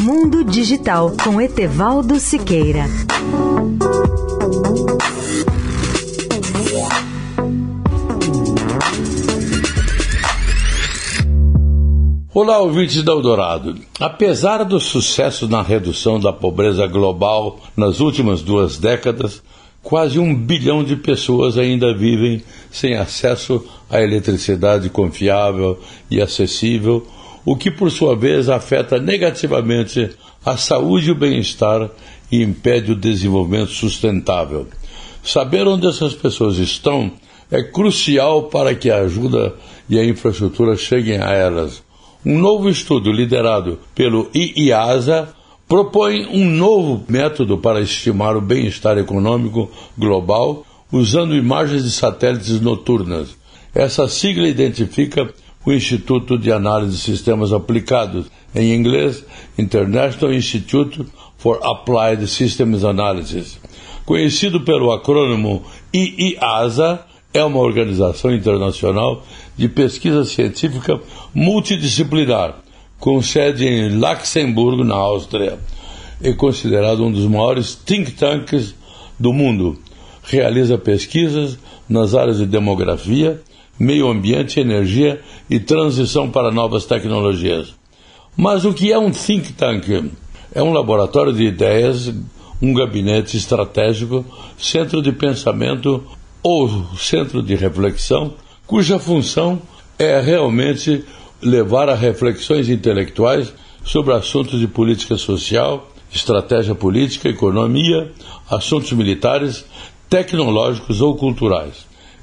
Mundo Digital com Etevaldo Siqueira. Olá, ouvintes da Eldorado. Apesar do sucesso na redução da pobreza global nas últimas duas décadas, quase um bilhão de pessoas ainda vivem sem acesso à eletricidade confiável e acessível, o que por sua vez afeta negativamente a saúde e o bem-estar e impede o desenvolvimento sustentável. Saber onde essas pessoas estão é crucial para que a ajuda e a infraestrutura cheguem a elas. Um novo estudo liderado pelo IIASA propõe um novo método para estimar o bem-estar econômico global usando imagens de satélites noturnas. Essa sigla identifica o Instituto de Análise de Sistemas Aplicados, em inglês International Institute for Applied Systems Analysis. Conhecido pelo acrônimo IIASA, é uma organização internacional de pesquisa científica multidisciplinar, com sede em Luxemburgo, na Áustria. É considerado um dos maiores think tanks do mundo. Realiza pesquisas nas áreas de demografia, meio ambiente, energia e transição para novas tecnologias. Mas o que é um think tank? É um laboratório de ideias, um gabinete estratégico, centro de pensamento ou centro de reflexão, cuja função é realmente levar a reflexões intelectuais sobre assuntos de política social, estratégia política, economia, assuntos militares, tecnológicos ou culturais.